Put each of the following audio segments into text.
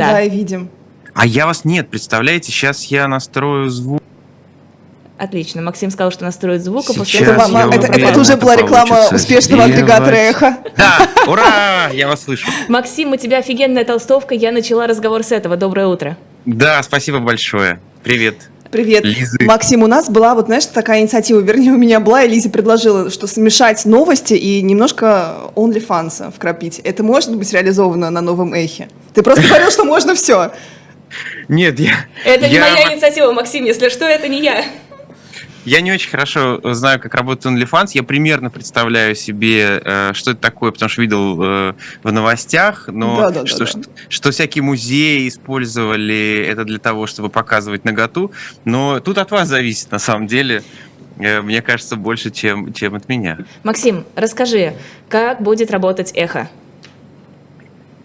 Да. да, и видим. А я вас нет, представляете, сейчас я настрою звук. Отлично. Максим сказал, что настроит звук, а после этого... Мама, это, это, это уже была реклама успешного агрегатора эхо. Да, ура! Я вас слышу. Максим, у тебя офигенная толстовка. Я начала разговор с этого. Доброе утро. Да, спасибо большое. Привет. Привет. Лизы. Максим, у нас была вот, знаешь, такая инициатива, вернее, у меня была, и Лизе предложила, что смешать новости и немножко OnlyFans вкрапить. Это может быть реализовано на новом эхе? Ты просто говорил, что можно все. Нет, я... Это не моя инициатива, Максим, если что, это не я. Я не очень хорошо знаю, как работает OnlyFans. Я примерно представляю себе, э, что это такое, потому что видел э, в новостях, но да, да, что, да, что, что всякие музеи использовали это для того, чтобы показывать наготу. Но тут от вас зависит, на самом деле э, мне кажется, больше, чем, чем от меня. Максим, расскажи, как будет работать эхо?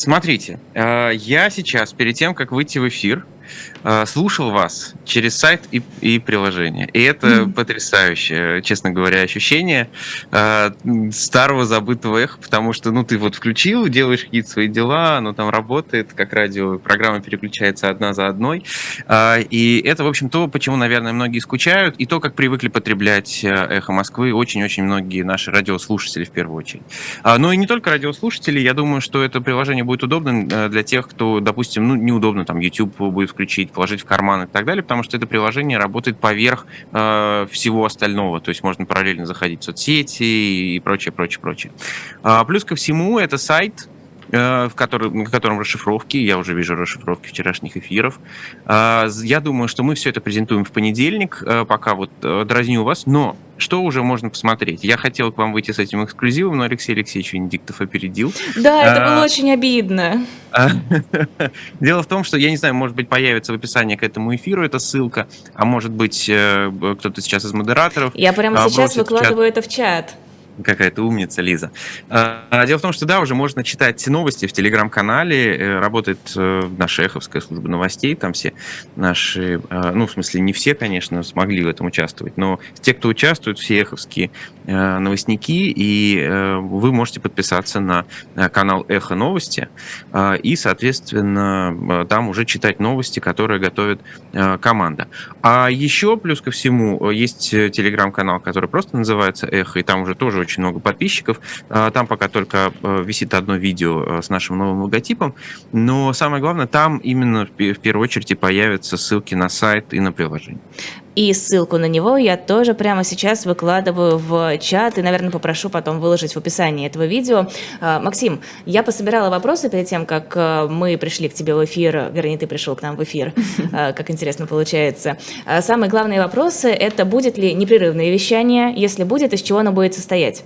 Смотрите, я сейчас, перед тем, как выйти в эфир, Э, слушал вас через сайт и, и приложение. И это mm-hmm. потрясающее, честно говоря, ощущение э, старого забытого эха, потому что, ну, ты вот включил, делаешь какие-то свои дела, оно там работает, как радио, программа переключается одна за одной. Э, и это, в общем, то, почему, наверное, многие скучают, и то, как привыкли потреблять э, эхо Москвы очень-очень многие наши радиослушатели в первую очередь. А, но и не только радиослушатели, я думаю, что это приложение будет удобно э, для тех, кто, допустим, ну, неудобно там YouTube будет включить, положить в карман и так далее, потому что это приложение работает поверх э, всего остального. То есть можно параллельно заходить в соцсети и прочее, прочее, прочее. А, плюс ко всему, это сайт, в котором, в котором расшифровки, я уже вижу расшифровки вчерашних эфиров. А, я думаю, что мы все это презентуем в понедельник, э, пока вот э, дразню вас, но что уже можно посмотреть? Я хотел к вам выйти с этим эксклюзивом, но Алексей Алексеевич Венедиктов опередил. Да, это а, было очень обидно. Дело в том, что, я не знаю, может быть, появится в описании к этому эфиру эта ссылка, а может быть, кто-то сейчас из модераторов... Я прямо сейчас выкладываю это в чат какая-то умница, Лиза. А, дело в том, что да, уже можно читать новости в телеграм-канале. Э, работает э, наша эховская служба новостей. Там все наши, э, ну, в смысле, не все, конечно, смогли в этом участвовать, но те, кто участвует, все эховские новостники, и вы можете подписаться на канал Эхо Новости и, соответственно, там уже читать новости, которые готовит команда. А еще, плюс ко всему, есть телеграм-канал, который просто называется Эхо, и там уже тоже очень много подписчиков. А, там пока только э, висит одно видео э, с нашим новым логотипом, но самое главное, там именно в первую очередь и появятся ссылки на сайт и на приложение. И ссылку на него я тоже прямо сейчас выкладываю в чат и, наверное, попрошу потом выложить в описании этого видео. А, Максим, я пособирала вопросы перед тем, как э, мы пришли к тебе в эфир, вернее, ты пришел к нам в эфир, как интересно получается. Самые главные вопросы – это будет ли непрерывное вещание, если будет, из чего оно будет состоять?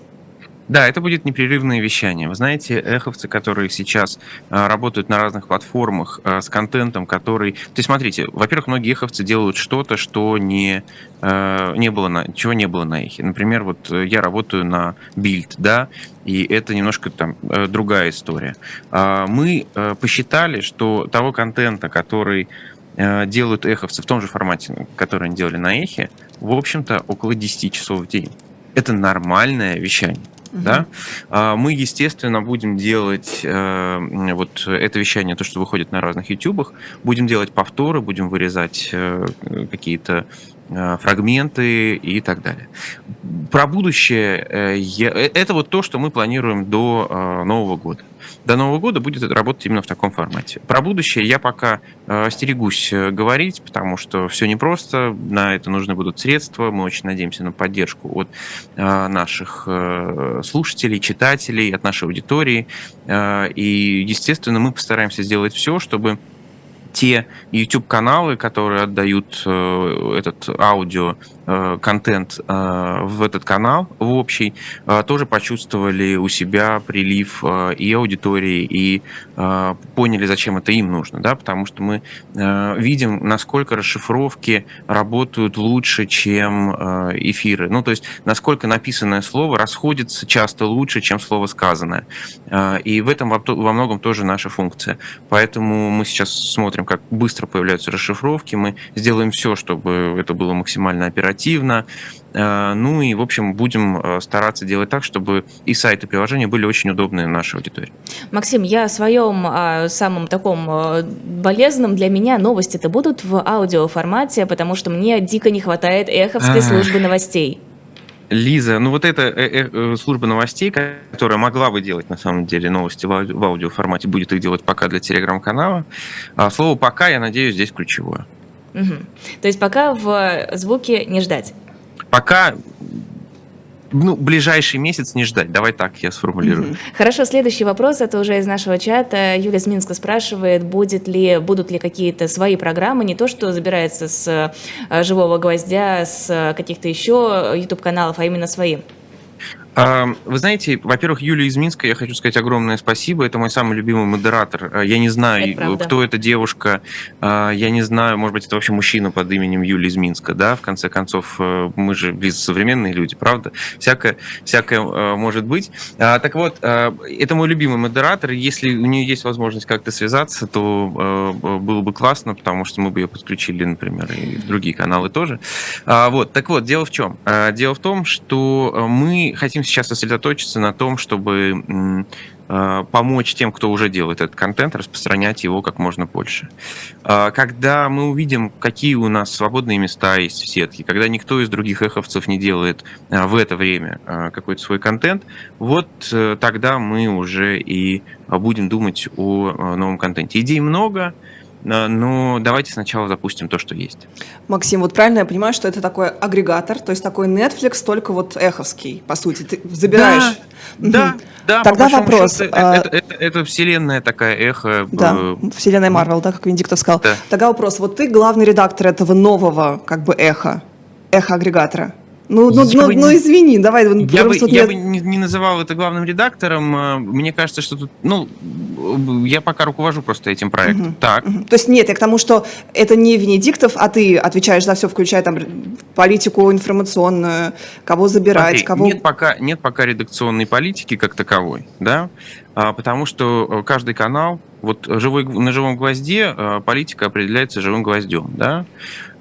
Да, это будет непрерывное вещание. Вы знаете, эховцы, которые сейчас а, работают на разных платформах а, с контентом, который... То есть, смотрите, во-первых, многие эховцы делают что-то, что не, а, не было на... чего не было на эхе. Например, вот я работаю на Build, да, и это немножко там другая история. А, мы посчитали, что того контента, который делают эховцы в том же формате, который они делали на эхе, в общем-то, около 10 часов в день. Это нормальное вещание. Да? А, мы, естественно, будем делать э, вот это вещание, то, что выходит на разных ютубах, будем делать повторы, будем вырезать э, какие-то э, фрагменты и так далее. Про будущее, это вот то, что мы планируем до Нового года до Нового года будет работать именно в таком формате. Про будущее я пока э, остерегусь э, говорить, потому что все непросто, на это нужны будут средства, мы очень надеемся на поддержку от э, наших слушателей, читателей, от нашей аудитории, и, естественно, мы постараемся сделать все, чтобы те YouTube-каналы, которые отдают э, этот аудио э, контент э, в этот канал, в общий, тоже почувствовали у себя прилив и аудитории, и поняли, зачем это им нужно, да, потому что мы видим, насколько расшифровки работают лучше, чем эфиры. Ну, то есть, насколько написанное слово расходится часто лучше, чем слово сказанное. И в этом во многом тоже наша функция. Поэтому мы сейчас смотрим посмотрим, как быстро появляются расшифровки, мы сделаем все, чтобы это было максимально оперативно, Э, ну и, в общем, будем э, стараться делать так, чтобы и сайт, и приложение были очень удобны нашей аудитории. Максим, я о своем а, самом таком а, болезненном для меня новости-то будут в аудиоформате, потому что мне дико не хватает эховской службы новостей. Лиза, ну вот эта э, э, служба новостей, которая могла бы делать на самом деле новости в аудиоформате, будет их делать пока для телеграм-канала. А слово «пока», я надеюсь, здесь ключевое. Угу. То есть пока в звуке не ждать. Пока ну, ближайший месяц не ждать. Давай так я сформулирую. Мгм. Хорошо, следующий вопрос, это уже из нашего чата. Из Минска спрашивает, будет ли, будут ли какие-то свои программы, не то, что забирается с э, «Живого гвоздя», с э, каких-то еще YouTube-каналов, а именно свои. А, Вы знаете, во-первых, Юлия из Минска, я хочу сказать огромное спасибо. Это мой самый любимый модератор. А, Я не Это знаю, правда. кто эта девушка. А, Я не знаю, может быть, это вообще мужчина под именем Юлия из Минска, да? В конце концов, э, мы же близ современные люди, правда? Всякое, всякое э, может быть. Так вот, э, это мой любимый модератор. Если у нее есть возможность как-то связаться, то было бы классно, потому что мы бы ее подключили, например, и в другие каналы тоже. Вот, так вот, дело в чем? Дело в том, что мы хотим сейчас сосредоточиться на том, чтобы э, помочь тем, кто уже делает этот контент, распространять его как можно больше. А, Когда мы увидим, какие у нас свободные места есть в сетке, когда никто из других эховцев не делает а, в это время а, какой-то свой контент, вот э, тогда мы уже и а, будем думать о новом контенте. Идей много, а, но давайте сначала запустим то, что есть. Максим, вот правильно я понимаю, что это такой агрегатор, то есть такой Netflix, только вот эховский, по сути. Ты забираешь... Да, да. по Тогда вопрос, счету, а- это, это- это вселенная такая эхо. Да, э, вселенная Марвел, да, как Венедиктов сказал. Да. Тогда вопрос, вот ты главный редактор этого нового, как бы, эхо, эхо-агрегатора. Ну, ну, Я ну, ну, не- извини, давай. Я бы, я мне- бы не, не называл это главным редактором. э, Мне кажется, что тут, ну, э, я пока руковожу просто этим проектом. Мгм. Так. Мгм. То есть нет, я к тому, что это не Венедиктов, а ты отвечаешь за все, включая там политику информационную, кого забирать, Смотри, кого... нет, пока, нет пока редакционной политики как таковой, да, А, потому что э, каждый канал, вот живой, на живом гвозде политика определяется живым гвоздем, да,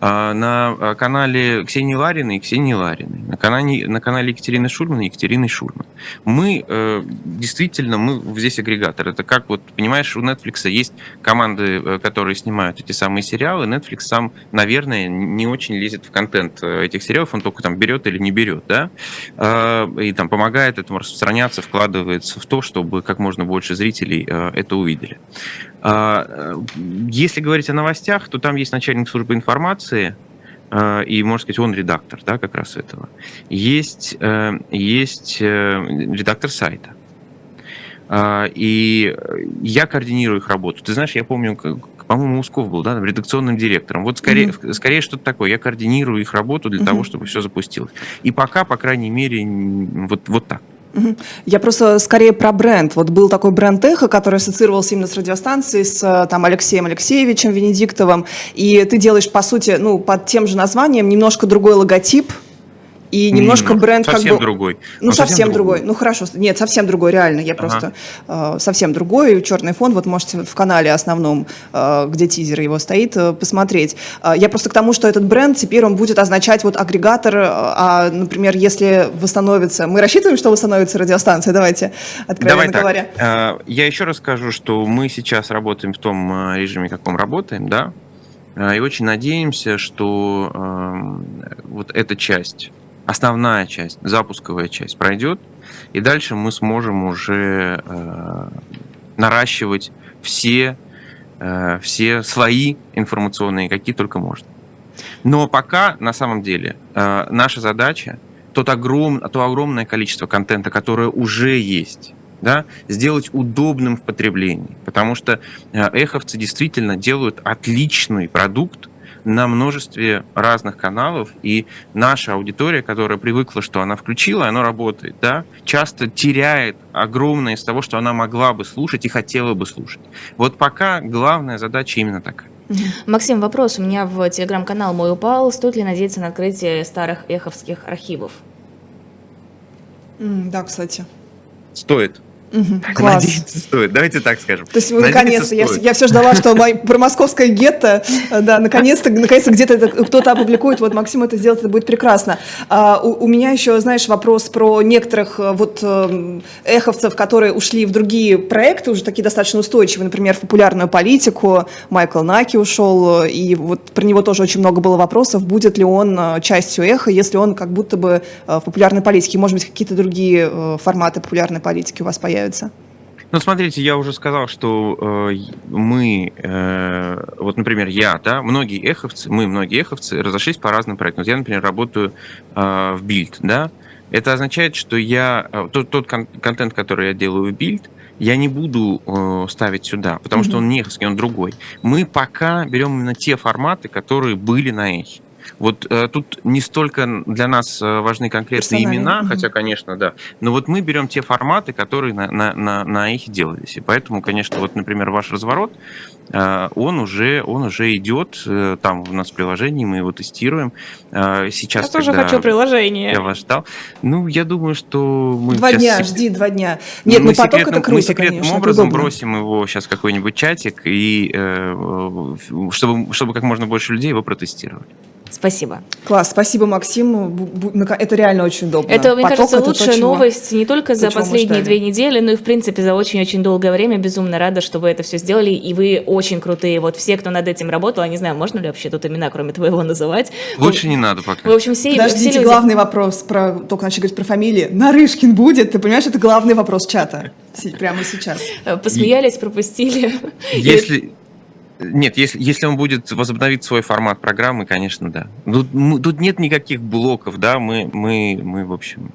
на э, канале Ксении Лариной Ксении Лариной, на канале, на канале Екатерины Шульман Екатерины Шульман. Мы э, действительно, мы здесь агрегатор. Это как вот, понимаешь, у Netflix есть команды, э, которые снимают эти самые сериалы. Netflix сам, наверное, не очень лезет в контент э, этих сериалов, он только там берет или не берет, да, Э, и там помогает этому распространяться, вкладывается в то, чтобы как можно больше зрителей это увидели. А, э, Если говорить о новостях, то там есть начальник службы информации, э, и, можно сказать, он редактор, да, как раз этого. Есть, э, есть редактор сайта. А, И я координирую их работу. Ты знаешь, я помню, по-моему, Усков был, да, там, редакционным директором. Вот скорее, скорее что-то такое. Я координирую их работу для Мгм. того, чтобы все запустилось. И пока, по крайней мере, вот, вот так. Я просто скорее про бренд. Вот был такой бренд «Эхо», который ассоциировался именно с радиостанцией, с э, там, Алексеем Алексеевичем Венедиктовым. И ты делаешь, по сути, ну, под тем же названием немножко другой логотип и немножко бренд как совсем бы... другой. Ну, Он совсем, другой. Ну, хорошо. Нет, совсем другой, реально. Я просто э, совсем другой. Черный фон. Вот можете в канале основном, э, где тизер его стоит, э, посмотреть. Э, я просто к тому, что этот бренд теперь он будет означать вот агрегатор. э, А, например, если восстановится... Мы рассчитываем, что восстановится радиостанция? Давайте, откровенно Давай так. говоря. А, Я еще раз скажу, что мы сейчас работаем в том а, режиме, каком работаем, да, А, и очень надеемся, что ам, вот эта часть, основная часть, запусковая часть пройдет, и дальше мы сможем уже а, наращивать все, а, все слои информационные, какие только можно. Но пока, на самом деле, а, наша задача тот огром, то огромное количество контента, которое уже есть, да, сделать удобным в потреблении. Потому что э, эховцы действительно делают отличный продукт на множестве разных каналов, и наша аудитория, которая привыкла, что она включила, она работает, да, часто теряет огромное из того, что она могла бы слушать и хотела бы слушать. Вот пока главная задача именно такая. Максим, вопрос. У меня в телеграм-канал мой упал. Стоит ли надеяться на открытие старых эховских архивов? Да, кстати. Стоит. Мгм, класс. Надеяться стоит, давайте так скажем. То есть, вы наконец-то, я, я все ждала, что про московское гетто, э, да, наконец-то, наконец-то где-то кто-то опубликует, вот Максим это сделает, это будет прекрасно. А, у, у меня еще, знаешь, вопрос про некоторых э, вот э, эховцев, которые ушли в другие проекты, уже такие достаточно устойчивые, например, в популярную политику, Майкл Наки ушел, э, и вот про него тоже очень много было вопросов, будет ли он частью эхо, если он как будто бы в популярной политике, может быть, какие-то другие форматы популярной политики у вас появятся? Ну, смотрите, я уже сказал, что э, мы, э, вот, например, я, да, многие эховцы, мы, многие эховцы, разошлись по разным проектам. Вот я, например, работаю э, в Build, да, это означает, что я, э, тот, тот кон- контент, который я делаю в Build, я не буду э, ставить сюда, потому что он не эховский, он другой. Мы пока берем именно те форматы, которые были на эхе. Вот э, тут не столько для нас э, важны конкретные Персонали, имена, мгм. хотя, конечно, да. Но вот мы берем те форматы, которые на, на, на, на эхе делались. И поэтому, конечно, вот, например, ваш разворот, э, он уже, он уже идет, э, там у нас в приложении, мы его тестируем. Э, Сейчас, Я тоже хочу приложение. Я вас ждал. Ну, я думаю, что мы Два дня, сек- жди два дня. Нет, мы ну поток секретным- это круто, Мы секретным конечно, образом бросим его сейчас в какой-нибудь чатик, и э, чтобы, чтобы как можно больше людей его протестировали. Спасибо. Класс, спасибо, Максим. Нак- Это реально очень удобно. Это, мне Поток кажется, это то, лучшая чего- новость не только за то, последние две недели, но и, в принципе, за очень-очень долгое время. Безумно рада, что вы это все сделали, и вы очень крутые. Вот все, кто над этим работал, я не знаю, можно ли вообще тут имена, кроме твоего, называть? Лучше не надо пока. В общем, все, все Подождите, люди... главный вопрос, про, только начали говорить про фамилии. Нарышкин будет, ты понимаешь, это главный вопрос чата. Прямо сейчас. э, Посмеялись, пропустили. Если... Нет, если, если он будет возобновить свой формат программы, конечно, да. Тут, тут нет никаких блоков, да, мы, мы, мы, в общем,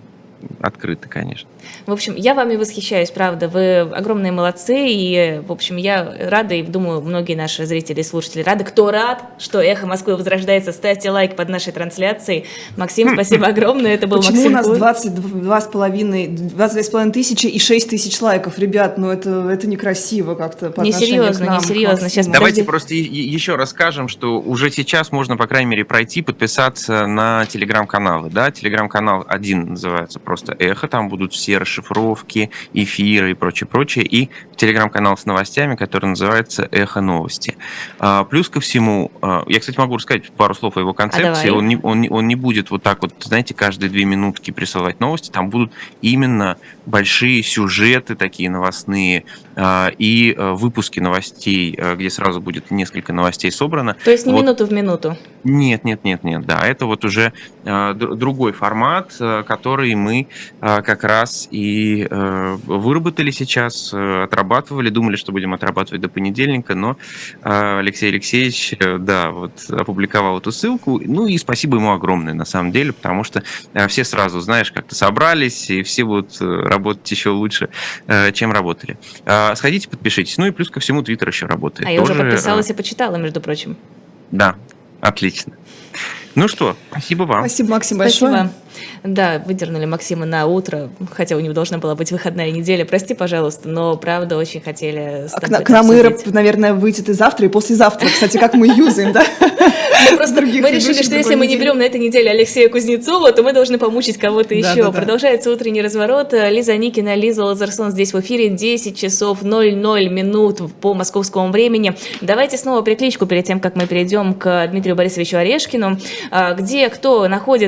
открыты, конечно. В общем, я вами восхищаюсь, правда. Вы огромные молодцы, и, в общем, я рада, и думаю, многие наши зрители и слушатели рады. Кто рад, что «Эхо Москвы» возрождается, ставьте лайк под нашей трансляцией. Максим, спасибо огромное, это был Почему Максим у нас Кун. 22 с половиной, 22 с половиной тысячи и 6 тысяч лайков? Ребят, ну это, это некрасиво как-то по отношению Несерьезно, к нам, несерьезно. Сейчас. Давайте Подожди. просто еще расскажем, что уже сейчас можно, по крайней мере, пройти, подписаться на телеграм-каналы. Да? Телеграм-канал один называется просто «Эхо», там будут все расшифровки, эфиры и прочее, прочее. И телеграм-канал с новостями, который называется «Эхо новости». А, Плюс ко всему, а, я, кстати, могу рассказать пару слов о его концепции. давай. он, не, он, не, он не будет вот так вот, знаете, каждые две минутки присылать новости. Там будут именно большие сюжеты такие новостные а, и а, выпуски новостей, а, где сразу будет несколько новостей собрано. То есть не Вот. минуту в минуту. Нет, нет, нет, нет, да, это вот уже э, другой формат, э, который мы э, как раз и э, выработали сейчас, э, отрабатывали, думали, что будем отрабатывать до понедельника, но э, Алексей Алексеевич, э, да, вот опубликовал эту ссылку, ну и спасибо ему огромное на самом деле, потому что э, все сразу, знаешь, как-то собрались, и все будут э, работать еще лучше, э, чем работали. Э, Сходите, подпишитесь, ну и плюс ко всему Твиттер еще работает. А я уже Тоже, э, подписалась и почитала, между прочим. да, отлично. Ну что, спасибо вам. Спасибо, Максим, большое. Спасибо. Да, выдернули Максима на утро, хотя у него должна была быть выходная неделя. Прости, пожалуйста, но правда очень хотели А к, на- к нам Ира, наверное, выйдет и завтра, и послезавтра. Кстати, как мы юзаем, да? Мы просто мы решили, что если мы не берем на этой неделе Алексея Кузнецова, то мы должны помучить кого-то еще. Продолжается утренний разворот. Лиза Никина, Лиза Лазарсон здесь в эфире. 10 часов 00 минут по московскому времени. Давайте снова прикличку перед тем, как мы перейдем к Дмитрию Борисовичу Орешкину. А, Где кто находится